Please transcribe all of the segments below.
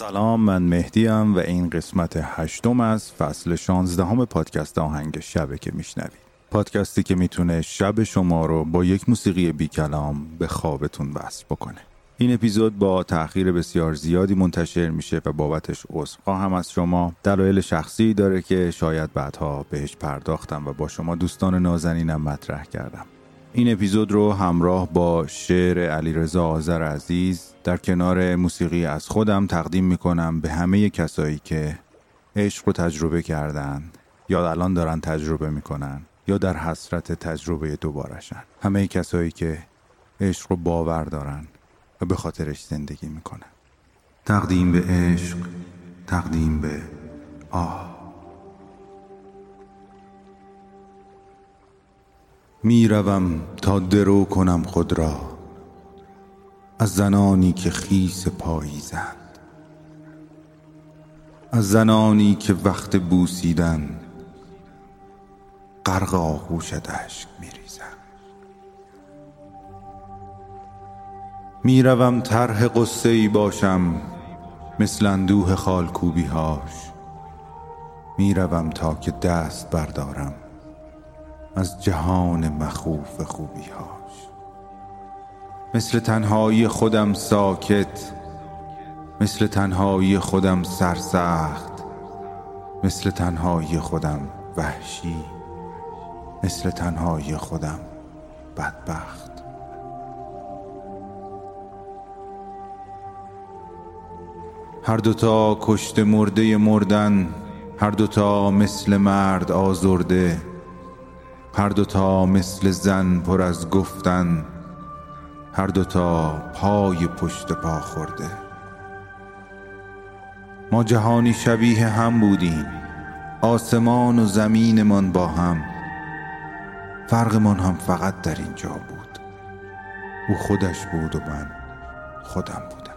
سلام من مهدیم و این قسمت هشتم از فصل شانزدهم پادکست آهنگ شبه که میشنوید. پادکستی که می‌تونه شب شما رو با یک موسیقی بی کلام به خوابتون وصل بکنه. این اپیزود با تأخیر بسیار زیادی منتشر میشه و بابتش هم از شما. دلایل شخصی داره که شاید بعدها بهش پرداختم و با شما دوستان نازنینم مطرح کردم. این اپیزود رو همراه با شعر علیرضا آذر عزیز در کنار موسیقی از خودم تقدیم می‌کنم به همه کسایی که عشق رو تجربه کردن یا الان دارن تجربه می‌کنن یا در حسرت تجربه دوبارشن همه کسایی که عشق رو باور دارن و به خاطرش زندگی می‌کنن. تقدیم به عشق تقدیم به آه. می‌روم تا درو کنم خود را. از زنانی که خیس پاییزند از زنانی که وقت بوسیدن غرق آغوش دشت میریزند می‌روم طرح قصه ای باشم مثل اندوه خالکوبی هاش می‌روم تا که دست بردارم از جهان مخوف خوبی هاش مثل تنهایی خودم ساکت مثل تنهایی خودم سرسخت مثل تنهایی خودم وحشی مثل تنهایی خودم بدبخت. هر دوتا کشت مرده مردن هر دوتا مثل مرد آزرده هر دوتا مثل زن پر از گفتن هر دوتا پای پشت پا خورده. ما جهانی شبیه هم بودیم آسمان و زمینمان با هم. فرقمان هم فقط در اینجا بود. او خودش بود و من خودم بودم.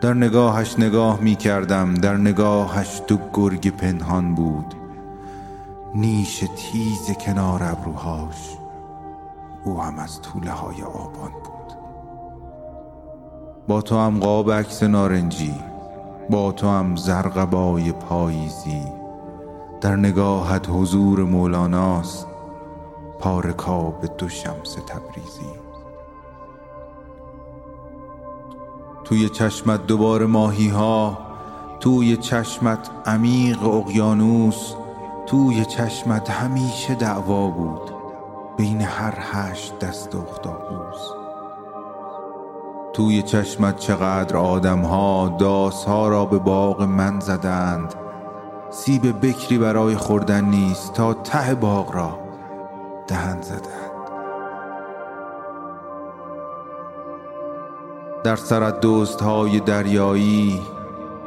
در نگاهش نگاه می کردم در نگاهش تو گرگ پنهان بود. نیش تیز کنار ابروهاش او هم از طوله های آبان بود. با تو هم قاب عکس نارنجی با تو هم زرقبای پاییزی. در نگاهت حضور مولاناست پارکاب دو شمس تبریزی. توی چشمت دوباره ماهی ها توی چشمت عمیق اقیانوس توی چشمت همیشه دعوا بود. بین هر هشت دست اختاپوس. توی چشمت چقدر آدم ها داس ها را به باغ من زدند. سیب بکری برای خوردن نیست تا ته باغ را دهن زدند. در سرت های دریایی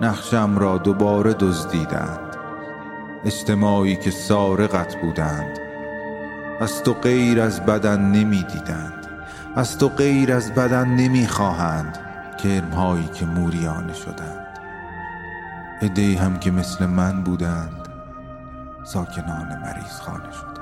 نقشم را دوباره دزدیدند. اجتماعی که سارقت بودند. از تو غیر از بدن نمی دیدند از تو غیر از بدن نمی خواهند کرمهایی که موریانه شدند. ادهی هم که مثل من بودند ساکنان مریض خانه شدند.